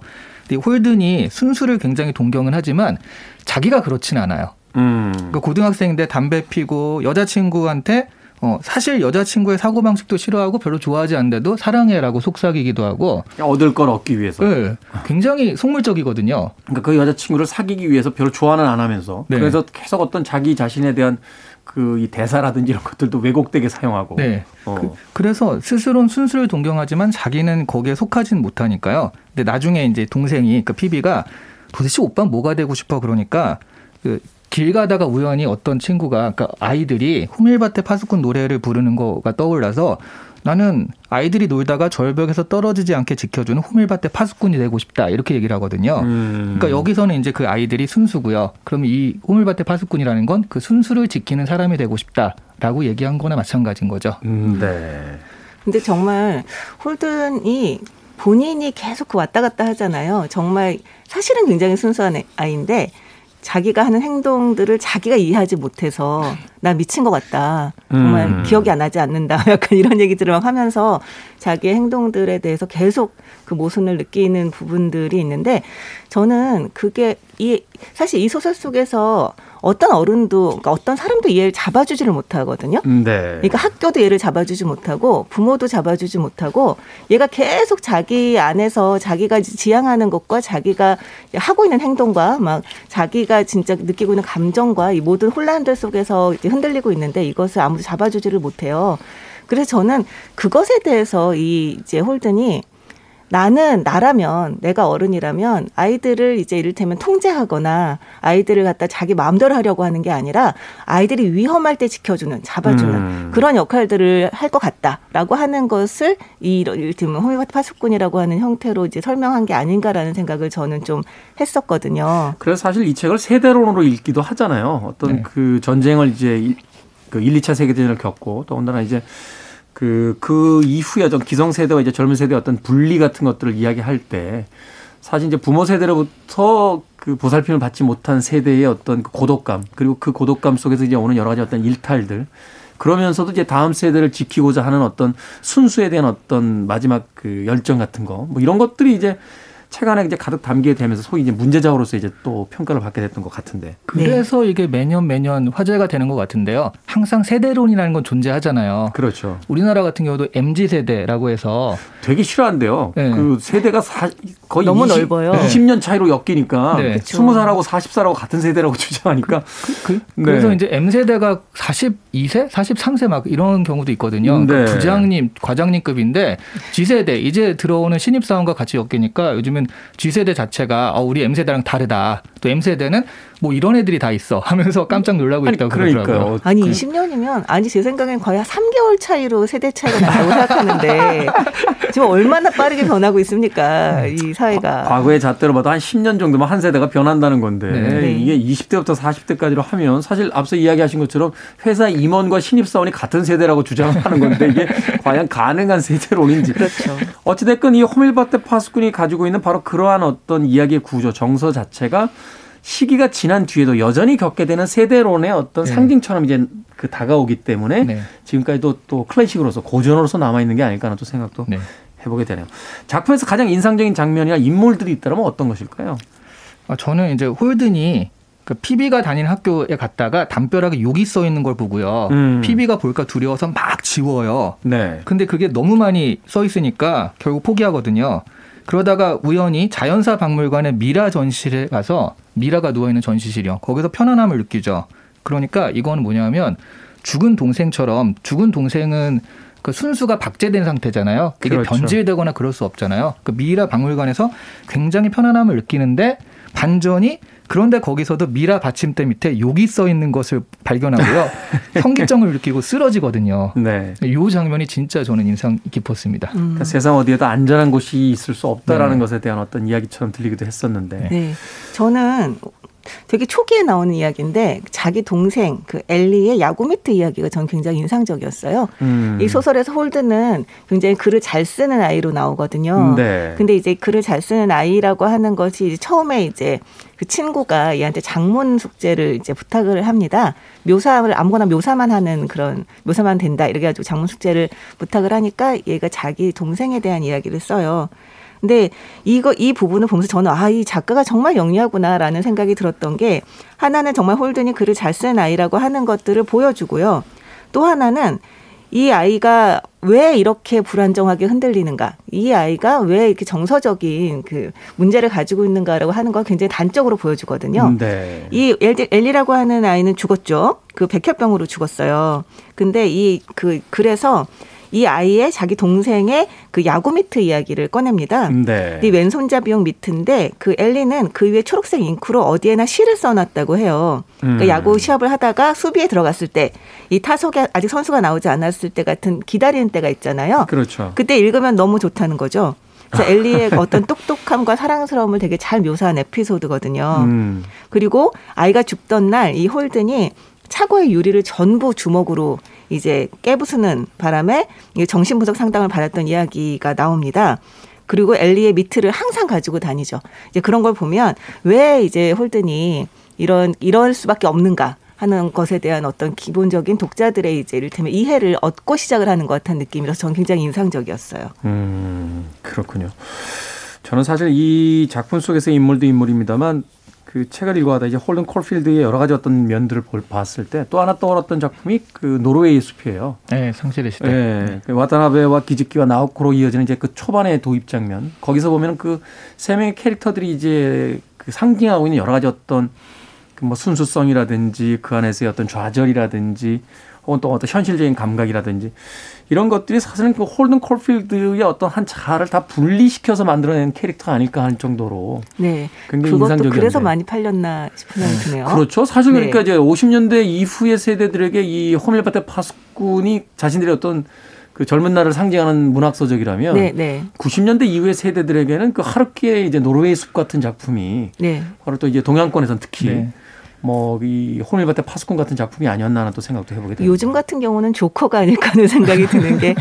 홀든이 순수를 굉장히 동경은 하지만 자기가 그렇진 않아요. 음. 그 고등학생인데 담배 피고 여자친구한테 어, 사실 여자친구의 사고방식도 싫어하고 별로 좋아하지 않는데도 사랑해라고 속삭이기도 하고 얻을 걸 얻기 위해서. 네, 굉장히 속물적이거든요. 그러니까 그 여자친구를 사귀기 위해서 별로 좋아는 안 하면서 네. 그래서 계속 어떤 자기 자신에 대한 그 이 대사라든지 이런 것들도 왜곡되게 사용하고. 네. 어. 그, 래서 스스로는 순수를 동경하지만 자기는 거기에 속하진 못하니까요. 근데 나중에 이제 동생이 그 피비가 도대체 오빠 뭐가 되고 싶어 그러니까 그 길 가다가 우연히 어떤 친구가 그러니까 아이들이 호밀밭에 파수꾼 노래를 부르는 거가 떠올라서 나는 아이들이 놀다가 절벽에서 떨어지지 않게 지켜주는 호밀밭에 파수꾼이 되고 싶다 이렇게 얘기를 하거든요. 음. 그러니까 여기서는 이제 그 아이들이 순수고요. 그럼 이 호밀밭의 파수꾼이라는 건 그 순수를 지키는 사람이 되고 싶다라고 얘기한 거나 마찬가지인 거죠. 음, 네. 근데 정말 홀든이 본인이 계속 그 왔다 갔다 하잖아요. 정말 사실은 굉장히 순수한 애- 아이인데 자기가 하는 행동들을 자기가 이해하지 못해서 나 미친 것 같다. 정말 음. 기억이 안 나지 않는다. 약간 이런 얘기들을 막 하면서 자기의 행동들에 대해서 계속 그 모순을 느끼는 부분들이 있는데 저는 그게 이 사실 이 소설 속에서 어떤 어른도 그러니까 어떤 사람도 얘를 잡아주지를 못하거든요. 네. 그러니까 학교도 얘를 잡아주지 못하고 부모도 잡아주지 못하고 얘가 계속 자기 안에서 자기가 지향하는 것과 자기가 하고 있는 행동과 막 자기가 진짜 느끼고 있는 감정과 이 모든 혼란들 속에서 이제 흔들리고 있는데 이것을 아무도 잡아주지를 못해요. 그래서 저는 그것에 대해서 이 이제 홀든이 나는 나라면 내가 어른이라면 아이들을 이제 이를테면 통제하거나 아이들을 갖다 자기 마음대로 하려고 하는 게 아니라 아이들이 위험할 때 지켜주는 잡아주는 음. 그런 역할들을 할 것 같다라고 하는 것을 이 이를테면 호미바트 파수꾼이라고 하는 형태로 이제 설명한 게 아닌가라는 생각을 저는 좀 했었거든요. 그래서 사실 이 책을 세대론으로 읽기도 하잖아요. 어떤 네. 그 전쟁을 이제 이- 그 1, 2차 세계대전을 겪고 더군다나 이제 그, 그 이후에 좀 기성세대와 이제 젊은 세대의 어떤 분리 같은 것들을 이야기할 때 사실 이제 부모 세대로부터 그 보살핌을 받지 못한 세대의 어떤 그 고독감 그리고 그 고독감 속에서 이제 오는 여러 가지 어떤 일탈들 그러면서도 이제 다음 세대를 지키고자 하는 어떤 순수에 대한 어떤 마지막 그 열정 같은 거 뭐 이런 것들이 이제 책 안에 이제 가득 담게 되면서 소위 이제 문제작으로서 이제 또 평가를 받게 됐던 것 같은데. 그래서 이게 매년 매년 화제가 되는 것 같은데요. 항상 세대론이라는 건 존재하잖아요. 그렇죠. 우리나라 같은 경우도 MZ 세대라고 해서 되게 싫어한데요. 네. 그 세대가 사, 거의 너무 20, 넓어요. 20년 차이로 엮이니까 네. 그쵸. 20살하고 40살하고 같은 세대라고 주장하니까 그, 네. 래서 이제 M 세대가 42세, 43세 막 이런 경우도 있거든요. 네. 그러니까 부장님, 과장님급인데 G 세대 이제 들어오는 신입 사원과 같이 엮이니까 요즘은 G 세대 자체가 어, 우리 M 세대랑 다르다. 또 M 세대는 뭐 이런 애들이 다 있어 하면서 깜짝 놀라고 아니 있다고 그러더라고요. 그러니까요. 아니 그- 20년이면 아니 제 생각엔 거의 한 3개월 차이로 세대 차이가 난다고 생각하는데 지금 얼마나 빠르게 변하고 있습니까 이 사회가 과거의 잣대로 봐도 한 10년 정도면 한 세대가 변한다는 건데 네. 이게 20대부터 40대까지로 하면 사실 앞서 이야기하신 것처럼 회사 임원과 신입사원이 같은 세대라고 주장하는 건데 이게 과연 가능한 세대론인지 그렇죠. 어찌됐건 이 호밀바테 파수꾼이 가지고 있는 바로 그러한 어떤 이야기의 구조, 정서 자체가 시기가 지난 뒤에도 여전히 겪게 되는 세대론의 어떤 네. 상징처럼 이제 그 다가오기 때문에 네. 지금까지도 또 클래식으로서 고전으로서 남아 있는 게 아닐까 하는 또 생각도 네. 해보게 되네요. 작품에서 가장 인상적인 장면이나 인물들이 있다면 어떤 것일까요? 아, 저는 이제 홀든이 그 PB가 다니는 학교에 갔다가 담벼락에 욕이 써 있는 걸 보고요. 음. PB가 볼까 두려워서 막 지워요. 네. 근데 그게 너무 많이 써 있으니까 결국 포기하거든요. 그러다가 우연히 자연사 박물관의 미라 전시실에 가서 미라가 누워 있는 전시실이요. 거기서 편안함을 느끼죠. 그러니까 이건 뭐냐면 죽은 동생처럼 죽은 동생은 그 순수가 박제된 상태잖아요. 이게 그렇죠. 변질되거나 그럴 수 없잖아요. 그 미라 박물관에서 굉장히 편안함을 느끼는데 반전이 그런데 거기서도 미라 받침대 밑에 욕이 써 있는 것을 발견하고요. 현기증을 느끼고 쓰러지거든요. 네. 이 장면이 진짜 저는 인상 깊었습니다. 음. 그러니까 세상 어디에도 안전한 곳이 있을 수 없다라는 네. 것에 대한 어떤 이야기처럼 들리기도 했었는데. 네. 저는 되게 초기에 나오는 이야기인데 자기 동생 그 엘리의 야구 미트 이야기가 전 굉장히 인상적이었어요. 음. 이 소설에서 홀든은 굉장히 글을 잘 쓰는 아이로 나오거든요. 네. 근데 이제 글을 잘 쓰는 아이라고 하는 것이 이제 처음에 이제 그 친구가 얘한테 작문 숙제를 이제 부탁을 합니다. 묘사를 아무거나 묘사만 하는 그런 묘사만 된다 이렇게 가지고 장문 숙제를 부탁을 하니까 얘가 자기 동생에 대한 이야기를 써요. 근데 이거 이 부분을 보면서 저는 아 이 작가가 정말 영리하구나라는 생각이 들었던 게 하나는 정말 홀든이 글을 잘 쓰는 아이라고 하는 것들을 보여주고요. 또 하나는 이 아이가 왜 이렇게 불안정하게 흔들리는가? 이 아이가 왜 이렇게 정서적인 그 문제를 가지고 있는가라고 하는 걸 굉장히 단적으로 보여주거든요. 네. 이 엘리- 엘리라고 하는 아이는 죽었죠. 그 백혈병으로 죽었어요. 근데 이 그 그래서 이 아이의 자기 동생의 그 야구 미트 이야기를 꺼냅니다. 네. 이 왼손잡이용 미트인데 그 엘리는 그 위에 초록색 잉크로 어디에나 시를 써놨다고 해요. 그러니까 음. 야구 시합을 하다가 수비에 들어갔을 때 이 타석에 아직 선수가 나오지 않았을 때 같은 기다리는 때가 있잖아요. 그렇죠. 그때 읽으면 너무 좋다는 거죠. 그래서 엘리의 어떤 똑똑함과 사랑스러움을 되게 잘 묘사한 에피소드거든요. 음. 그리고 아이가 죽던 날 이 홀든이 차고의 유리를 전부 주먹으로 이제 깨부수는 바람에 정신분석 상담을 받았던 이야기가 나옵니다. 그리고 엘리의 미트를 항상 가지고 다니죠. 이제 그런 걸 보면 왜 이제 홀든이 이런 이럴 수밖에 없는가 하는 것에 대한 어떤 기본적인 독자들의 이제 이를테면 이해를 얻고 시작을 하는 것 같은 느낌이라서 저는 굉장히 인상적이었어요. 음, 그렇군요. 저는 사실 이 작품 속에서 인물도 인물입니다만 그 책을 읽어하다 이제 홀든 콜필드의 여러 가지 어떤 면들을 볼, 봤을 때 또 하나 떠올랐던 작품이 그 노르웨이 숲이에요. 네, 상실의 시대. 예, 그 와타나베와 기즈키와 나오코로 이어지는 이제 그 초반의 도입 장면. 거기서 보면은 그세 명의 캐릭터들이 이제 그 상징하고 있는 여러 가지 어떤 그 뭐 순수성이라든지 그 안에서의 어떤 좌절이라든지 혹은 또 어떤 현실적인 감각이라든지 이런 것들이 사실은 그 홀든 콜필드의 어떤 한 자아를 다 분리시켜서 만들어낸 캐릭터가 아닐까 하는 정도로 네. 굉장히 그것도 인상적이었는데. 그래서 많이 팔렸나 싶은 생각이 드네요. 그렇죠. 사실 네. 그러니까 이제 50년대 이후의 세대들에게 이 호밀바테 파스꾼이 자신들의 어떤 그 젊은 날을 상징하는 문학 서적이라면 네, 네. 90년대 이후의 세대들에게는 그 하루키의 이제 노르웨이 숲 같은 작품이 네. 바로 또 이제 동양권에선 특히 네. 뭐 이 호밀바테 파스꾼 같은 작품이 아니었나 하는 또 생각도 해보게 됩니다. 요즘 같은 경우는 조커가 아닐까 하는 생각이 드는 게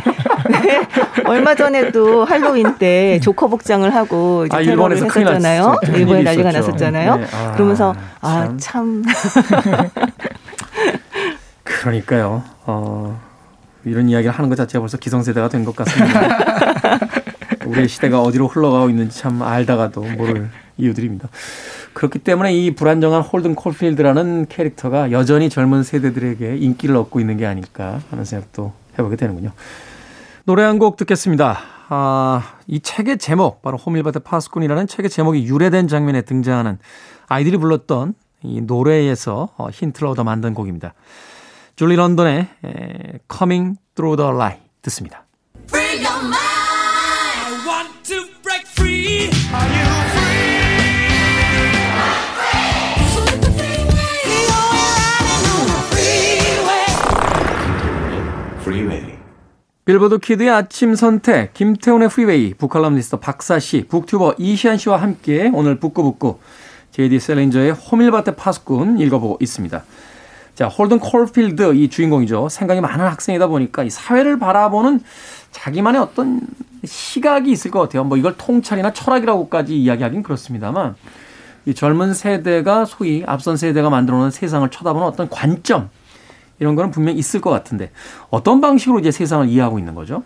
네. 얼마 전에도 할로윈 때 조커 복장을 하고 이제 아, 테러를 했었잖아요. 났- 큰일 일본에 난리가 있었죠. 났었잖아요. 네. 아, 그러면서 참. 아참 그러니까요. 어, 이런 이야기를 하는 것 자체가 벌써 기성세대가 된 것 같습니다. 우리의 시대가 어디로 흘러가고 있는지 참 알다가도 모를 이유들입니다. 그렇기 때문에 이 불안정한 홀든 콜필드라는 캐릭터가 여전히 젊은 세대들에게 인기를 얻고 있는 게 아닐까 하는 생각도 해보게 되는군요. 노래 한 곡 듣겠습니다. 아, 이 책의 제목, 바로 호밀바테 파스꾼이라는 책의 제목이 유래된 장면에 등장하는 아이들이 불렀던 이 노래에서 어, 힌트를 얻어 만든 곡입니다. 줄리 런던의 에, Coming Through the Light 듣습니다. Billboard Kid의 아침 선택, 김태훈의 Freeway, 북칼럼니스트 박사 씨, 북튜버 이시한 씨와 함께 오늘 북구북구 J.D. 셀린저의 호밀밭의 파수꾼 읽어보고 있습니다. 자, 홀든 콜필드 이 주인공이죠. 생각이 많은 학생이다 보니까 이 사회를 바라보는 자기만의 어떤 시각이 있을 것 같아요. 뭐 이걸 통찰이나 철학이라고까지 이야기하긴 그렇습니다만 이 젊은 세대가 소위 앞선 세대가 만들어 놓은 세상을 쳐다보는 어떤 관점 이런 거는 분명히 있을 것 같은데 어떤 방식으로 이제 세상을 이해하고 있는 거죠?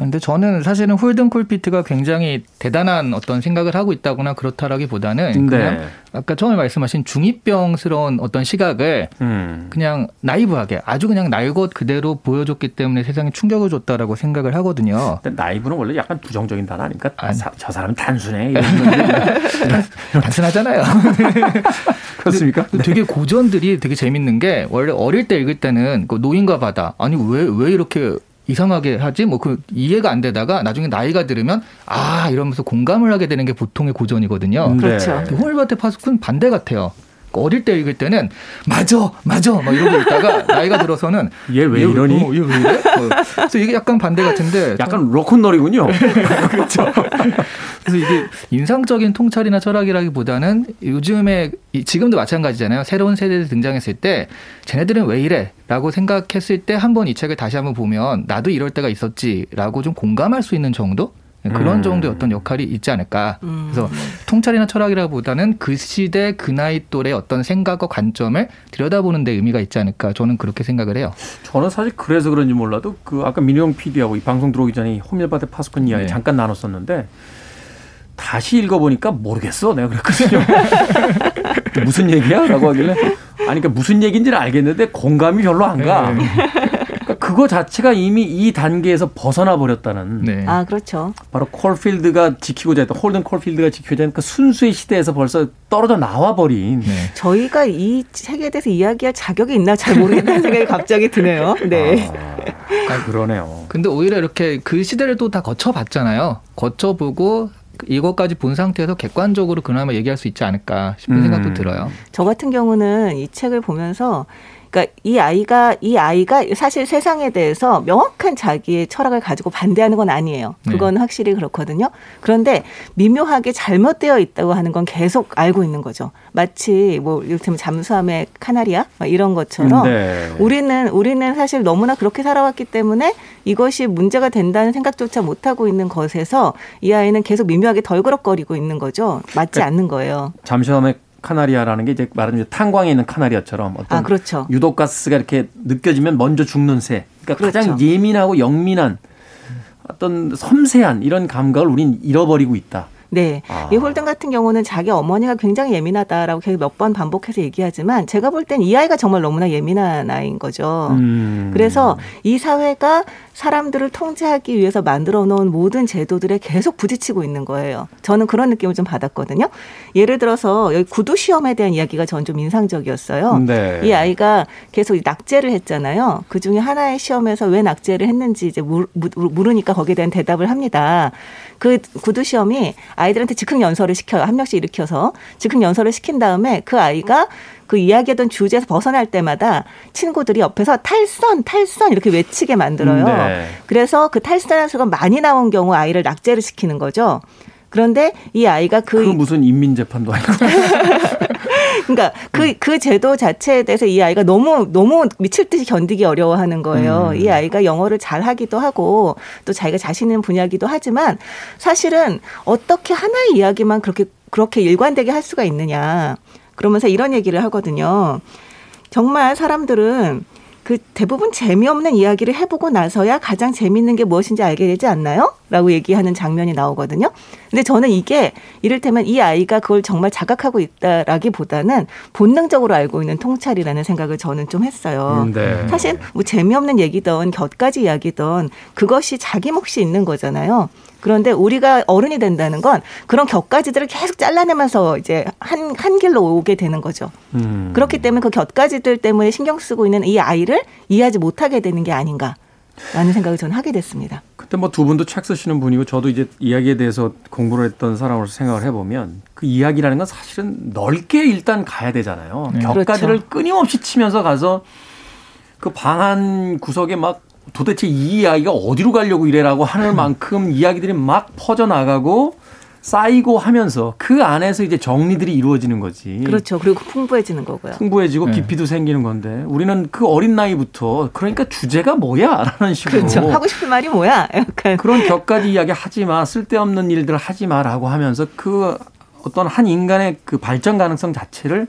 아, 근데 저는 사실은 홀든 콜피트가 굉장히 대단한 어떤 생각을 하고 있다거나 그렇다라기보다는 그냥 네. 아까 처음에 말씀하신 중이병스러운 어떤 시각을 음. 그냥 나이브하게 아주 그냥 날 것 그대로 보여줬기 때문에 세상에 충격을 줬다라고 생각을 하거든요. 근데 나이브는 원래 약간 부정적인 단어 아닙니까? 아니. 사- 저 사람은 단순해. 이런. 단순하잖아요. 그렇습니까? 네. 되게 고전들이 되게 재밌는 게 원래 어릴 때 읽을 때는 그 노인과 바다 아니 왜 왜 이렇게 이상하게 하지? 뭐 그 이해가 안 되다가 나중에 나이가 들으면 아 이러면서 공감을 하게 되는 게 보통의 고전이거든요. 그렇죠. 근데 호밀바테 파스쿠는 반대 같아요. 그 어릴 때 읽을 때는 맞아 맞아 막 이러고 있다가 나이가 들어서는 얘 왜 이러니? 어, 얘왜 이래? 어, 그래서 이게 약간 반대 같은데 약간 로큰롤이군요. 그렇죠. 그래서 이게 인상적인 통찰이나 철학이라기보다는 요즘에 이- 지금도 마찬가지잖아요. 새로운 세대들이 등장했을 때 쟤네들은 왜 이래?라고 생각했을 때 한 번 이 책을 다시 한번 보면 나도 이럴 때가 있었지라고 좀 공감할 수 있는 정도 그런 음. 정도의 어떤 역할이 있지 않을까. 그래서 통찰이나 철학이라기보다는 그 시대 그 나이 또래 어떤 생각과 관점을 들여다보는 데 의미가 있지 않을까. 저는 그렇게 생각을 해요. 저는 사실 그래서 그런지 몰라도 그 아까 민용 PD하고 이 방송 들어오기 전에 이 호밀바테 파스콘 이야기 네. 잠깐 나눴었는데 다시 읽어보니까 모르겠어. 내가 그랬거든요. 무슨 얘기야? 라고 하길래 아니 그러니까 무슨 얘기인지는 알겠는데 공감이 별로 안 가. 네. 그거 자체가 이미 이 단계에서 벗어나 버렸다는 네. 아 그렇죠. 바로 콜필드가 지키고자 했던 홀든 콜필드가 지키고자 했던 그 순수의 시대에서 벌써 떨어져 나와 버린 네. 저희가 이 책에 대해서 이야기할 자격이 있나 잘 모르겠다는 생각이 갑자기 드네요. 네. 아, 그러네요. 근데 오히려 이렇게 그 시대를 또 다 거쳐봤잖아요. 거쳐보고 이것까지 본 상태에서 객관적으로 그나마 얘기할 수 있지 않을까 싶은 음. 생각도 들어요. 저 같은 경우는 이 책을 보면서 그러니까 이 아이가 이 아이가 사실 세상에 대해서 명확한 자기의 철학을 가지고 반대하는 건 아니에요. 네. 그건 확실히 그렇거든요. 그런데 미묘하게 잘못되어 있다고 하는 건 계속 알고 있는 거죠. 마치 뭐 이를테면 잠수함의 카나리아 막 이런 것처럼 네. 우리는 우리는 사실 너무나 그렇게 살아왔기 때문에 이것이 문제가 된다는 생각조차 못 하고 있는 것에서 이 아이는 계속 미묘하게 덜그럭거리고 있는 거죠. 맞지 그러니까 않는 거예요. 잠시만에 카나리아라는 게 이제 말하자면 탄광에 있는 카나리아처럼 어떤 아, 그렇죠. 유독 가스가 이렇게 느껴지면 먼저 죽는 새. 그러니까 가장 그렇죠. 예민하고 영민한 어떤 섬세한 이런 감각을 우린 잃어버리고 있다. 네. 아. 이 홀든 같은 경우는 자기 어머니가 굉장히 예민하다라고 계속 몇 번 반복해서 얘기하지만 제가 볼 땐 이 아이가 정말 너무나 예민한 아이인 거죠. 음. 그래서 이 사회가 사람들을 통제하기 위해서 만들어 놓은 모든 제도들에 계속 부딪히고 있는 거예요. 저는 그런 느낌을 좀 받았거든요. 예를 들어서 여기 구두 시험에 대한 이야기가 전 좀 인상적이었어요. 네. 이 아이가 계속 낙제를 했잖아요. 그 중에 하나의 시험에서 왜 낙제를 했는지 이제 물, 물으니까 거기에 대한 대답을 합니다. 그 구두 시험이 아이들한테 즉흥 연설을 시켜요. 한 명씩 일으켜서 즉흥 연설을 시킨 다음에 그 아이가 그 이야기하던 주제에서 벗어날 때마다 친구들이 옆에서 탈선, 탈선 이렇게 외치게 만들어요. 네. 그래서 그 탈선한 수가 많이 나온 경우 아이를 낙제를 시키는 거죠. 그런데 이 아이가 그 그 무슨 인민 재판도 아니고. 그러니까 그, 그 제도 자체에 대해서 이 아이가 너무, 너무 미칠 듯이 견디기 어려워하는 거예요. 음. 이 아이가 영어를 잘 하기도 하고 또 자기가 자신 있는 분야기도 하지만 사실은 어떻게 하나의 이야기만 그렇게, 그렇게 일관되게 할 수가 있느냐. 그러면서 이런 얘기를 하거든요. 정말 사람들은 그 대부분 재미없는 이야기를 해보고 나서야 가장 재밌는 게 무엇인지 알게 되지 않나요? 라고 얘기하는 장면이 나오거든요. 근데 저는 이게 이를테면 이 아이가 그걸 정말 자각하고 있다라기보다는 본능적으로 알고 있는 통찰이라는 생각을 저는 좀 했어요. 음, 네. 사실 뭐 재미없는 얘기든 곁가지 이야기든 그것이 자기 몫이 있는 거잖아요. 그런데 우리가 어른이 된다는 건 그런 곁가지들을 계속 잘라내면서 이제 한, 한 길로 오게 되는 거죠. 음. 그렇기 때문에 그 곁가지들 때문에 신경 쓰고 있는 이 아이를 이해하지 못하게 되는 게 아닌가 라는 생각을 저는 하게 됐습니다. 그때 뭐 두 분도 책 쓰시는 분이고 저도 이제 이야기에 대해서 공부를 했던 사람으로서 생각을 해보면 그 이야기라는 건 사실은 넓게 일단 가야 되잖아요. 네. 격가지를 그렇죠. 끊임없이 치면서 가서 그 방한 구석에 막 도대체 이 이야기가 어디로 가려고 이래라고 하는 만큼 이야기들이 막 퍼져나가고 쌓이고 하면서 그 안에서 이제 정리들이 이루어지는 거지. 그렇죠. 그리고 풍부해지는 거고요. 풍부해지고 네. 깊이도 생기는 건데 우리는 그 어린 나이부터 그러니까 주제가 뭐야? 라는 식으로 그렇죠. 하고 싶은 말이 뭐야? 약간 그런 격가지 이야기 하지 마, 쓸데없는 일들 하지 마라고 하면서 그 어떤 한 인간의 그 발전 가능성 자체를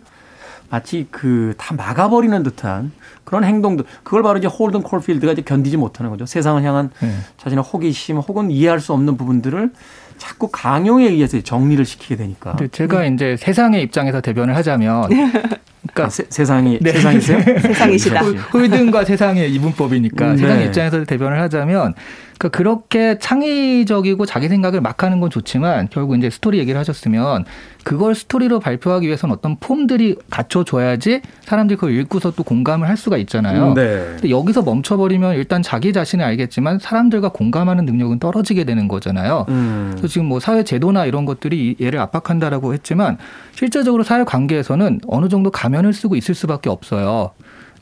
마치 그 다 막아버리는 듯한 그런 행동들. 그걸 바로 이제 홀든 콜필드가 이제 견디지 못하는 거죠. 세상을 향한 네. 자신의 호기심 혹은 이해할 수 없는 부분들을 자꾸 강요에 의해서 정리를 시키게 되니까. 근데 제가 이제 세상의 입장에서 대변을 하자면 아, 그러니까 세, 세상이 네. 세상이세요? 세상이시다. 그렇지. 홀든과 세상의 이분법이니까 음, 세상의 네. 입장에서 대변을 하자면 그 그렇게 창의적이고 자기 생각을 막 하는 건 좋지만 결국 이제 스토리 얘기를 하셨으면 그걸 스토리로 발표하기 위해서는 어떤 폼들이 갖춰져야지 사람들이 그걸 읽고서 또 공감을 할 수가 있잖아요. 네. 근데 여기서 멈춰버리면 일단 자기 자신은 알겠지만 사람들과 공감하는 능력은 떨어지게 되는 거잖아요. 음. 그래서 지금 뭐 사회 제도나 이런 것들이 이- 얘를 압박한다라고 했지만 실제적으로 사회 관계에서는 어느 정도 가면을 쓰고 있을 수밖에 없어요.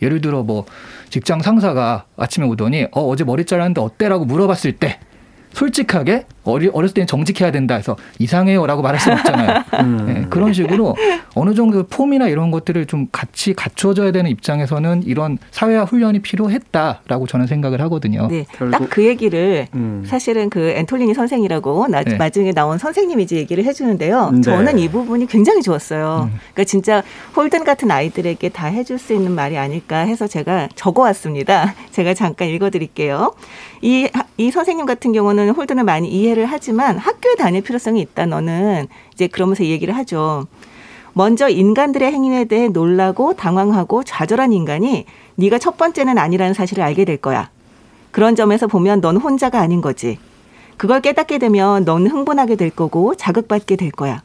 예를 들어 뭐 직장 상사가 아침에 오더니 어 어제 머리 잘랐는데 어때라고 물어봤을 때 솔직하게 어리, 어렸을 때는 정직해야 된다 해서 이상해요라고 말할 수는 없잖아요. 음. 네, 그런 식으로 어느 정도 폼이나 이런 것들을 좀 같이 갖춰줘야 되는 입장에서는 이런 사회화 훈련이 필요했다라고 저는 생각을 하거든요. 네, 딱 그 얘기를 음. 사실은 그 앤톨리니 선생이라고 나, 네. 나중에 나온 선생님이 이제 얘기를 해주는데요. 네. 저는 이 부분이 굉장히 좋았어요. 음. 그러니까 진짜 홀든 같은 아이들에게 다 해줄 수 있는 말이 아닐까 해서 제가 적어왔습니다. 제가 잠깐 읽어드릴게요. 이, 이 선생님 같은 경우는 홀든을 많이 이해를 하지만 학교에 다닐 필요성이 있다. 너는 이제 그러면서 이 얘기를 하죠. 먼저 인간들의 행위에 대해 놀라고 당황하고 좌절한 인간이 네가 첫 번째는 아니라는 사실을 알게 될 거야. 그런 점에서 보면 넌 혼자가 아닌 거지. 그걸 깨닫게 되면 넌 흥분하게 될 거고 자극받게 될 거야.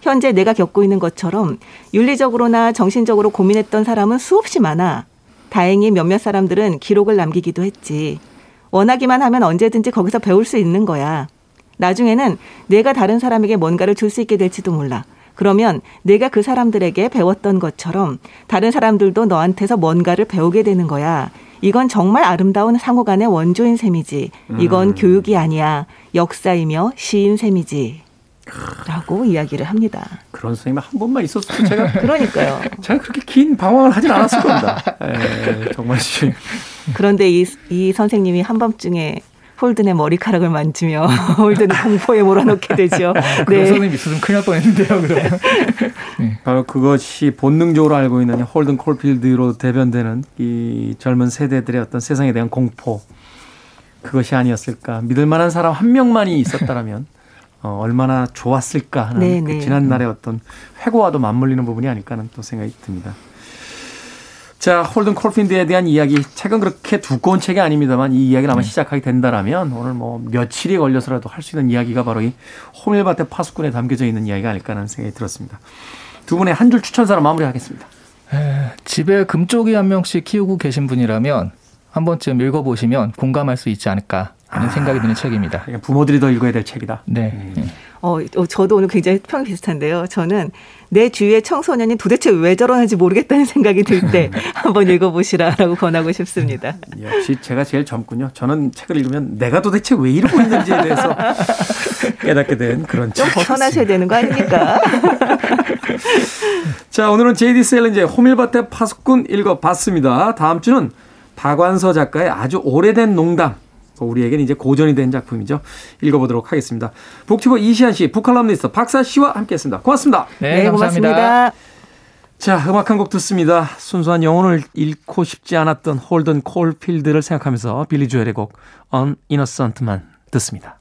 현재 내가 겪고 있는 것처럼 윤리적으로나 정신적으로 고민했던 사람은 수없이 많아. 다행히 몇몇 사람들은 기록을 남기기도 했지. 원하기만 하면 언제든지 거기서 배울 수 있는 거야. 나중에는 내가 다른 사람에게 뭔가를 줄 수 있게 될지도 몰라. 그러면 내가 그 사람들에게 배웠던 것처럼 다른 사람들도 너한테서 뭔가를 배우게 되는 거야. 이건 정말 아름다운 상호 간의 원조인 셈이지. 이건 음. 교육이 아니야. 역사이며 시인 셈이지. 라고 이야기를 합니다. 그런 선생님 한 번만 있었어도 제가 그러니까요. 제가 그렇게 긴 방황을 하진 않았을 겁니다. 에, 정말 씨. 그런데 이, 이 선생님이 한 밤중에 홀든의 머리카락을 만지며 홀든을 공포에 몰아넣게 되죠. 그런 선생님 있었으면 큰일 날 뻔했는데요. 그러면. 바로 그것이 본능적으로 알고 있는 홀든 콜필드로 대변되는 이 젊은 세대들의 어떤 세상에 대한 공포 그것이 아니었을까 믿을 만한 사람 한 명만이 있었다라면 어, 얼마나 좋았을까 하는 네, 그 네. 지난날의 어떤 회고와도 맞물리는 부분이 아닐까 하는 또 생각이 듭니다. 자, 홀든 콜필드에 대한 이야기 책은 그렇게 두꺼운 책이 아닙니다만 이 이야기를 아마 시작하게 된다라면 오늘 뭐 며칠이 걸려서라도 할 수 있는 이야기가 바로 이 호밀밭의 파수꾼에 담겨져 있는 이야기가 아닐까 하는 생각이 들었습니다. 두 분의 한 줄 추천사로 마무리하겠습니다. 집에 금쪽이 한 명씩 키우고 계신 분이라면 한 번쯤 읽어보시면 공감할 수 있지 않을까 하는 생각이 드는 책입니다. 부모들이 더 읽어야 될 책이다. 네. 어, 어, 저도 오늘 굉장히 평이 비슷한데요. 저는 내 주위의 청소년이 도대체 왜 저러는지 모르겠다는 생각이 들 때 한번 읽어보시라라고 권하고 싶습니다. 역시 제가 제일 젊군요. 저는 책을 읽으면 내가 도대체 왜 이러고 있는지에 대해서 깨닫게 된 그런 좀 책. 벗어나셔야 되는 거 아닙니까? 자, 오늘은 제이디 셀린저의 호밀밭의 파수꾼 읽어봤습니다. 다음 주는 박완서 작가의 아주 오래된 농담. 뭐 우리에겐 이제 고전이 된 작품이죠. 읽어보도록 하겠습니다. 북튜버 이시안 씨, 북칼럼니스트 박사 씨와 함께했습니다. 고맙습니다. 네, 감사합니다. 자, 음악 한 곡 듣습니다. 순수한 영혼을 잃고 싶지 않았던 홀든 콜필드를 생각하면서 빌리 조엘의 곡 Uninnocent만 듣습니다.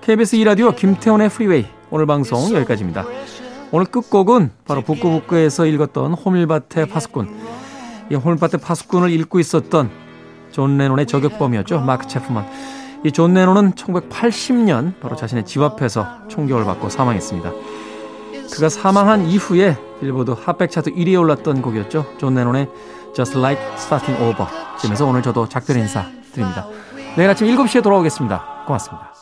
KBS 2라디오 김태훈의 프리웨이 오늘 방송 여기까지입니다. 오늘 끝곡은 바로 북구북구에서 읽었던 호밀밭의 파수꾼 이 호밀밭의 파수꾼을 읽고 있었던 존 레논의 저격범이었죠. 마크 채프먼 이 존 레논은 1980년 바로 자신의 집 앞에서 총격을 받고 사망했습니다. 그가 사망한 이후에 빌보드 핫백 차트 1위에 올랐던 곡이었죠. 존 레논의 Just Like Starting Over 지금에서 오늘 저도 작별 인사 드립니다. 내일 아침 7시에 돌아오겠습니다. 고맙습니다.